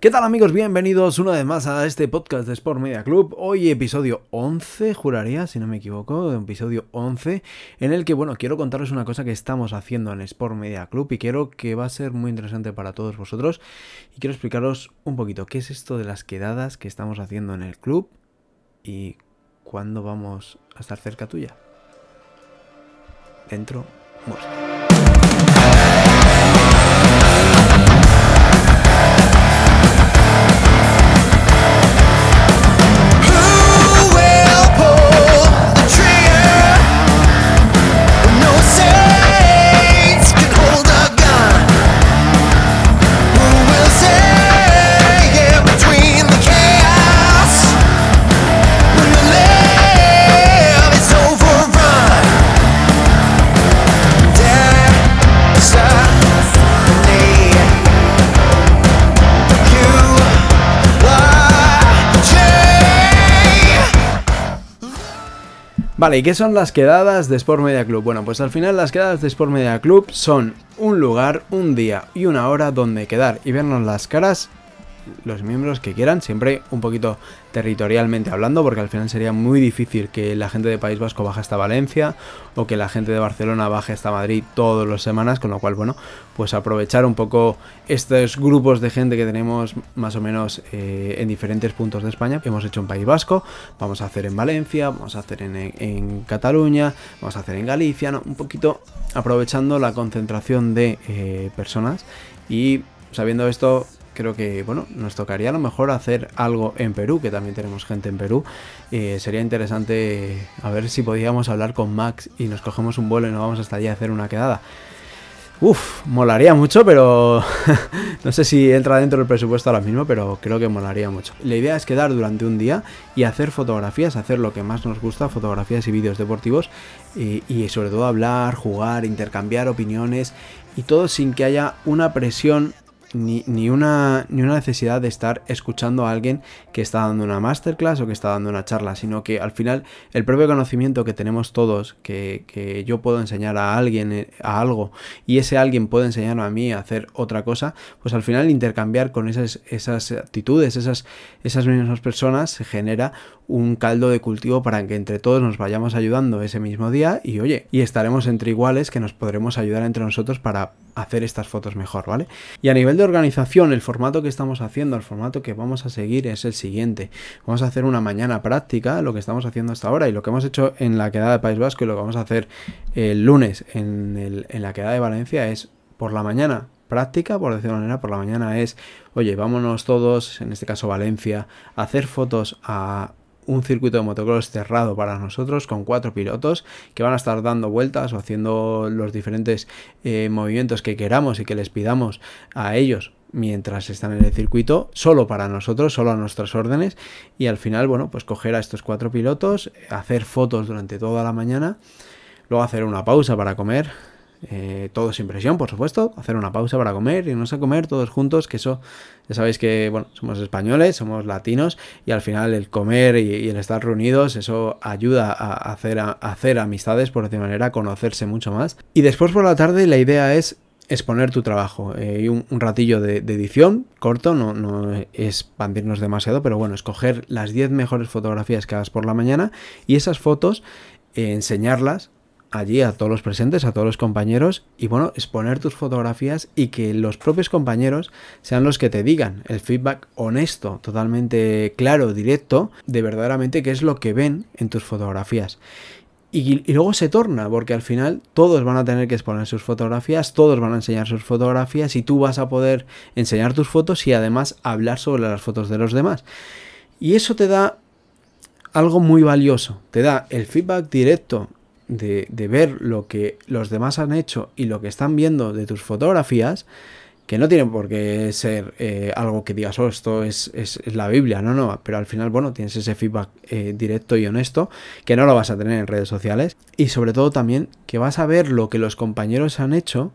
¿Qué tal amigos? Bienvenidos una vez más a este podcast de Sport Media Club. Hoy episodio 11, juraría, si no me equivoco, episodio 11, en el que, bueno, quiero contaros una cosa que estamos haciendo en Sport Media Club y quiero que va a ser muy interesante para todos vosotros. Y quiero explicaros un poquito qué es esto de las quedadas que estamos haciendo en el club y cuándo vamos a estar cerca tuya. Dentro. Vale, ¿y qué son las quedadas de Sport Media Club? Bueno, pues al final las quedadas de Sport Media Club son un lugar, un día y una hora donde quedar y vernos las caras los miembros que quieran, siempre un poquito territorialmente hablando, porque al final sería muy difícil que la gente de País Vasco baje hasta Valencia o que la gente de Barcelona baje hasta Madrid todas las semanas, con lo cual, bueno, pues aprovechar un poco estos grupos de gente que tenemos más o menos eh, en diferentes puntos de España. Hemos hecho en País Vasco, vamos a hacer en Valencia, vamos a hacer en, Cataluña, vamos a hacer en Galicia, un poquito aprovechando la concentración de eh, personas y sabiendo esto creo que, bueno, nos tocaría a lo mejor hacer algo en Perú, que también tenemos gente en Perú. Eh, sería interesante a ver si podíamos hablar con Max y nos cogemos un vuelo y nos vamos hasta allí a hacer una quedada. Uf, molaría mucho, pero no sé si entra dentro del presupuesto ahora mismo, pero creo que molaría mucho. La idea es quedar durante un día y hacer fotografías, hacer lo que más nos gusta, fotografías y vídeos deportivos, y, y sobre todo hablar, jugar, intercambiar opiniones, y todo sin que haya una presión ni, ni, una, ni una necesidad de estar escuchando a alguien que está dando una masterclass o que está dando una charla, sino que al final el propio conocimiento que tenemos todos, que, que yo puedo enseñar a alguien eh, a algo y ese alguien puede enseñarme a mí a hacer otra cosa, pues al final intercambiar con esas, esas actitudes, esas, esas mismas personas se genera un caldo de cultivo para que entre todos nos vayamos ayudando ese mismo día y oye, y estaremos entre iguales que nos podremos ayudar entre nosotros para hacer estas fotos mejor, ¿vale? Y a nivel de organización, el formato que estamos haciendo, el formato que vamos a seguir es el siguiente. Vamos a hacer una mañana práctica, lo que estamos haciendo hasta ahora y lo que hemos hecho en la quedada de País Vasco y lo que vamos a hacer el lunes en, en la quedada de Valencia es por la mañana práctica, por decirlo de manera, por la mañana es, oye, vámonos todos, en este caso Valencia, a hacer fotos a un circuito de motocross cerrado para nosotros con cuatro pilotos que van a estar dando vueltas o haciendo los diferentes eh, movimientos que queramos y que les pidamos a ellos mientras están en el circuito, solo para nosotros, solo a nuestras órdenes, y al final, bueno, pues coger a estos cuatro pilotos, hacer fotos durante toda la mañana, luego hacer una pausa para comer, eh, todo sin presión, por supuesto, hacer una pausa para comer, irnos a comer todos juntos, que eso, ya sabéis que, bueno, somos españoles, somos latinos, y al final el comer y, el estar reunidos, eso ayuda a hacer, a, hacer amistades, por decir manera, conocerse mucho más. Y después por la tarde la idea es exponer tu trabajo eh, un, ratillo de, edición corto, no, no expandirnos demasiado, pero bueno, escoger las 10 mejores fotografías que hagas por la mañana y esas fotos eh, enseñarlas allí a todos los presentes, a todos los compañeros y bueno, exponer tus fotografías y que los propios compañeros sean los que te digan el feedback honesto, totalmente claro, directo, de verdaderamente qué es lo que ven en tus fotografías. Y, y, luego se torna, porque al final todos van a tener que exponer sus fotografías, todos van a enseñar sus fotografías y tú vas a poder enseñar tus fotos y además hablar sobre las fotos de los demás. Y eso te da algo muy valioso, te da el feedback directo de, ver lo que los demás han hecho y lo que están viendo de tus fotografías, que no tienen por qué ser eh, algo que digas, oh, esto es, la Biblia, no, no, pero al final, bueno, tienes ese feedback eh, directo y honesto, que no lo vas a tener en redes sociales, y sobre todo también que vas a ver lo que los compañeros han hecho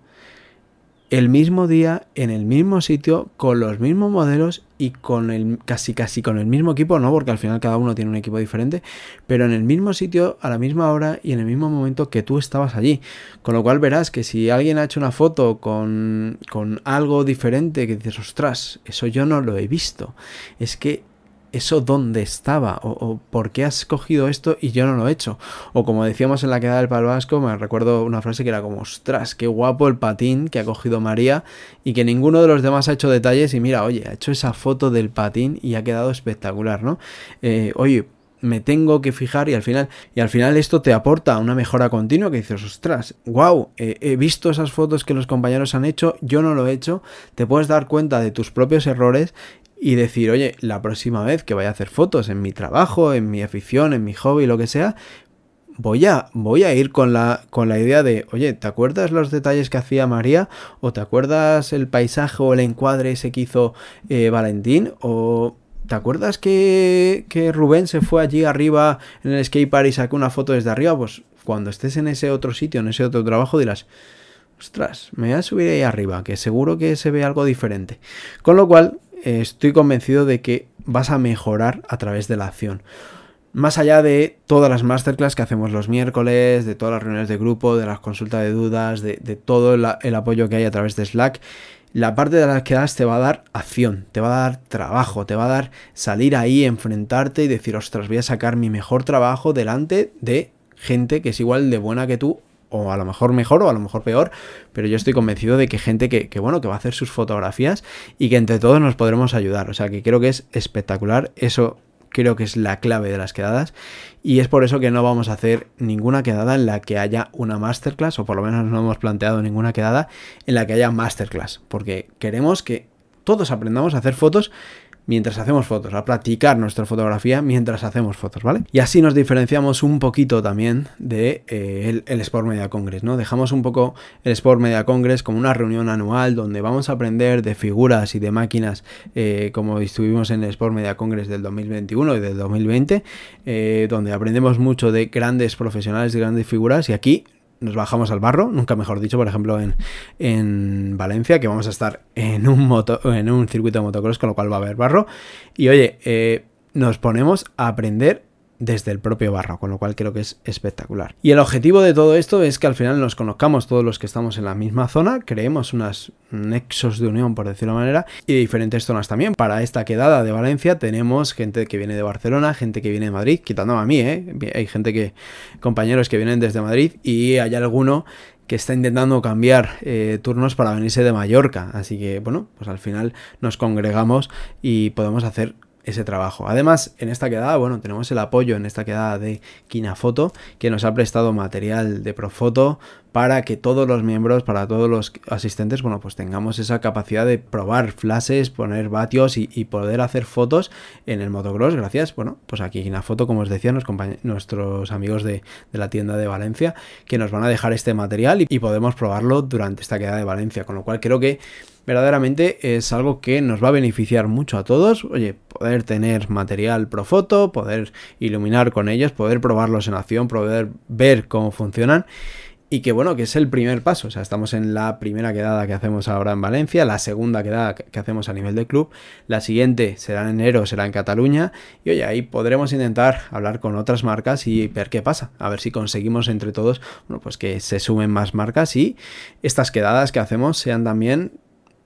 el mismo día, en el mismo sitio, con los mismos modelos y con el casi casi con el mismo equipo, no, porque al final cada uno tiene un equipo diferente, pero en el mismo sitio, a la misma hora y en el mismo momento que tú estabas allí. Con lo cual verás que si alguien ha hecho una foto con, con algo diferente, que dices, ostras, eso yo no lo he visto. Es que ¿eso dónde estaba? O, por qué has cogido esto y yo no lo he hecho? O como decíamos en la quedada del Palo Vasco, me recuerdo una frase que era como, ostras, qué guapo el patín que ha cogido María y que ninguno de los demás ha hecho detalles y mira, oye, ha hecho esa foto del patín y ha quedado espectacular, ¿no? Eh, oye, me tengo que fijar y al final y al final esto te aporta una mejora continua que dices ostras wow he visto esas fotos que los compañeros han hecho yo no lo he hecho te puedes dar cuenta de tus propios errores y decir, oye, la próxima vez que vaya a hacer fotos en mi trabajo, en mi afición, en mi hobby, lo que sea, voy a, voy a ir con la, con la idea de, oye, ¿te acuerdas los detalles que hacía María? ¿O te acuerdas el paisaje o el encuadre ese que hizo eh, Valentín? ¿O te acuerdas que, que Rubén se fue allí arriba en el skatepark y sacó una foto desde arriba? Pues cuando estés en ese otro sitio, en ese otro trabajo, dirás, ostras, me voy a subir ahí arriba, que seguro que se ve algo diferente. Con lo cual, estoy convencido de que vas a mejorar a través de la acción. Más allá de todas las masterclass que hacemos los miércoles, de todas las reuniones de grupo, de las consultas de dudas, de, todo el, apoyo que hay a través de Slack, la parte de las quedadas te va a dar acción, te va a dar trabajo, te va a dar salir ahí, enfrentarte y decir, ostras, voy a sacar mi mejor trabajo delante de gente que es igual de buena que tú o a lo mejor mejor o a lo mejor peor, pero yo estoy convencido de que gente que, que, bueno, que va a hacer sus fotografías y que entre todos nos podremos ayudar. O sea, que creo que es espectacular. Eso creo que es la clave de las quedadas y es por eso que no vamos a hacer ninguna quedada en la que haya una masterclass o por lo menos no hemos planteado ninguna quedada en la que haya masterclass porque queremos que todos aprendamos a hacer fotos mientras hacemos fotos, a practicar nuestra fotografía mientras hacemos fotos, ¿vale? Y así nos diferenciamos un poquito también de eh, el, Sport Media Congress, ¿no? Dejamos un poco el Sport Media Congress como una reunión anual donde vamos a aprender de figuras y de máquinas eh, como estuvimos en el Sport Media Congress del 2021 y del 2020, eh, donde aprendemos mucho de grandes profesionales, de grandes figuras y aquí nos bajamos al barro, nunca mejor dicho, por ejemplo, en, en Valencia, que vamos a estar en un, moto, en un circuito de motocross, con lo cual va a haber barro. Y oye, eh, nos ponemos a aprender desde el propio barro, con lo cual creo que es espectacular. Y el objetivo de todo esto es que al final nos conozcamos todos los que estamos en la misma zona, creemos unas nexos de unión, por decirlo de manera, y diferentes zonas también. Para esta quedada de Valencia tenemos gente que viene de Barcelona, gente que viene de Madrid, quitándome a mí, ¿eh? Hay gente que, compañeros que vienen desde Madrid y hay alguno que está intentando cambiar eh, turnos para venirse de Mallorca. Así que, bueno, pues al final nos congregamos y podemos hacer ese trabajo. Además, en esta quedada, bueno, tenemos el apoyo en esta quedada de Kinafoto, que nos ha prestado material de Profoto para que todos los miembros, para todos los asistentes, bueno, pues tengamos esa capacidad de probar flashes, poner vatios y, poder hacer fotos en el motocross, gracias, bueno, pues aquí Kinafoto, como os decía, nuestros amigos de, la tienda de Valencia, que nos van a dejar este material y, y podemos probarlo durante esta quedada de Valencia, con lo cual creo que verdaderamente es algo que nos va a beneficiar mucho a todos. Oye, poder tener material pro foto, poder iluminar con ellos, poder probarlos en acción, poder ver cómo funcionan. Y que bueno, que es el primer paso. O sea, estamos en la primera quedada que hacemos ahora en Valencia, la segunda quedada que hacemos a nivel de club, la siguiente será en enero, será en Cataluña. Y oye, ahí podremos intentar hablar con otras marcas y ver qué pasa. A ver si conseguimos entre todos, bueno, pues que se sumen más marcas y estas quedadas que hacemos sean también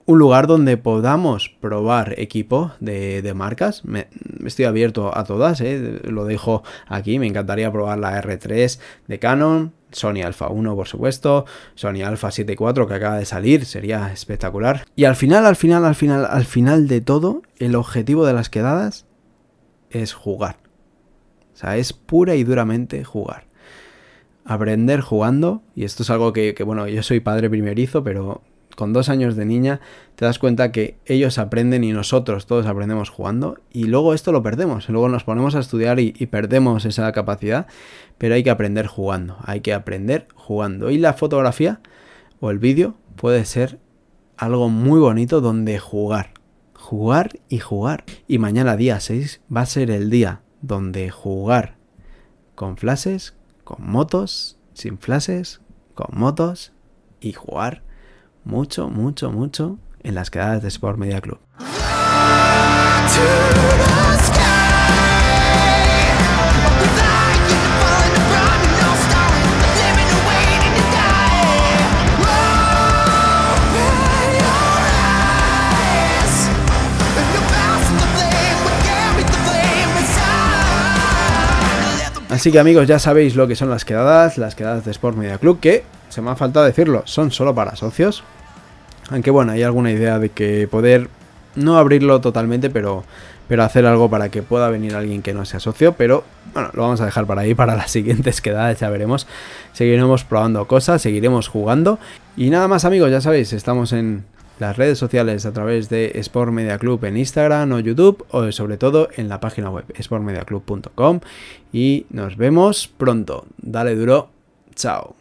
un lugar donde podamos probar equipo de, marcas. Me, estoy abierto a todas, ¿eh? lo dejo aquí. Me encantaría probar la R3 de Canon, Sony Alpha 1 por supuesto, Sony Alpha 7.4 que acaba de salir, sería espectacular. Y al final, al final, al final, al final de todo, el objetivo de las quedadas es jugar. O sea, es pura y duramente jugar. Aprender jugando, y esto es algo que, que bueno, yo soy padre primerizo, pero con dos años de niña, te das cuenta que ellos aprenden y nosotros todos aprendemos jugando y luego esto lo perdemos, luego nos ponemos a estudiar y, perdemos esa capacidad, pero hay que aprender jugando, hay que aprender jugando. Y la fotografía o el vídeo puede ser algo muy bonito donde jugar, jugar y jugar. Y mañana día 6 va a ser el día donde jugar con flashes, con motos, sin flashes, con motos y jugar mucho, mucho, mucho en las quedadas de Sport Media Club. Así que amigos, ya sabéis lo que son las quedadas, las quedadas de Sport Media Club, que se me ha faltado decirlo, son solo para socios. Aunque bueno, hay alguna idea de que poder no abrirlo totalmente, pero, pero hacer algo para que pueda venir alguien que no sea socio. Pero bueno, lo vamos a dejar para ahí para las siguientes quedadas, ya veremos. Seguiremos probando cosas, seguiremos jugando. Y nada más amigos, ya sabéis, estamos en las redes sociales a través de Sport Media Club en Instagram o YouTube o sobre todo en la página web sportmediaclub.com y nos vemos pronto. Dale duro. Chao.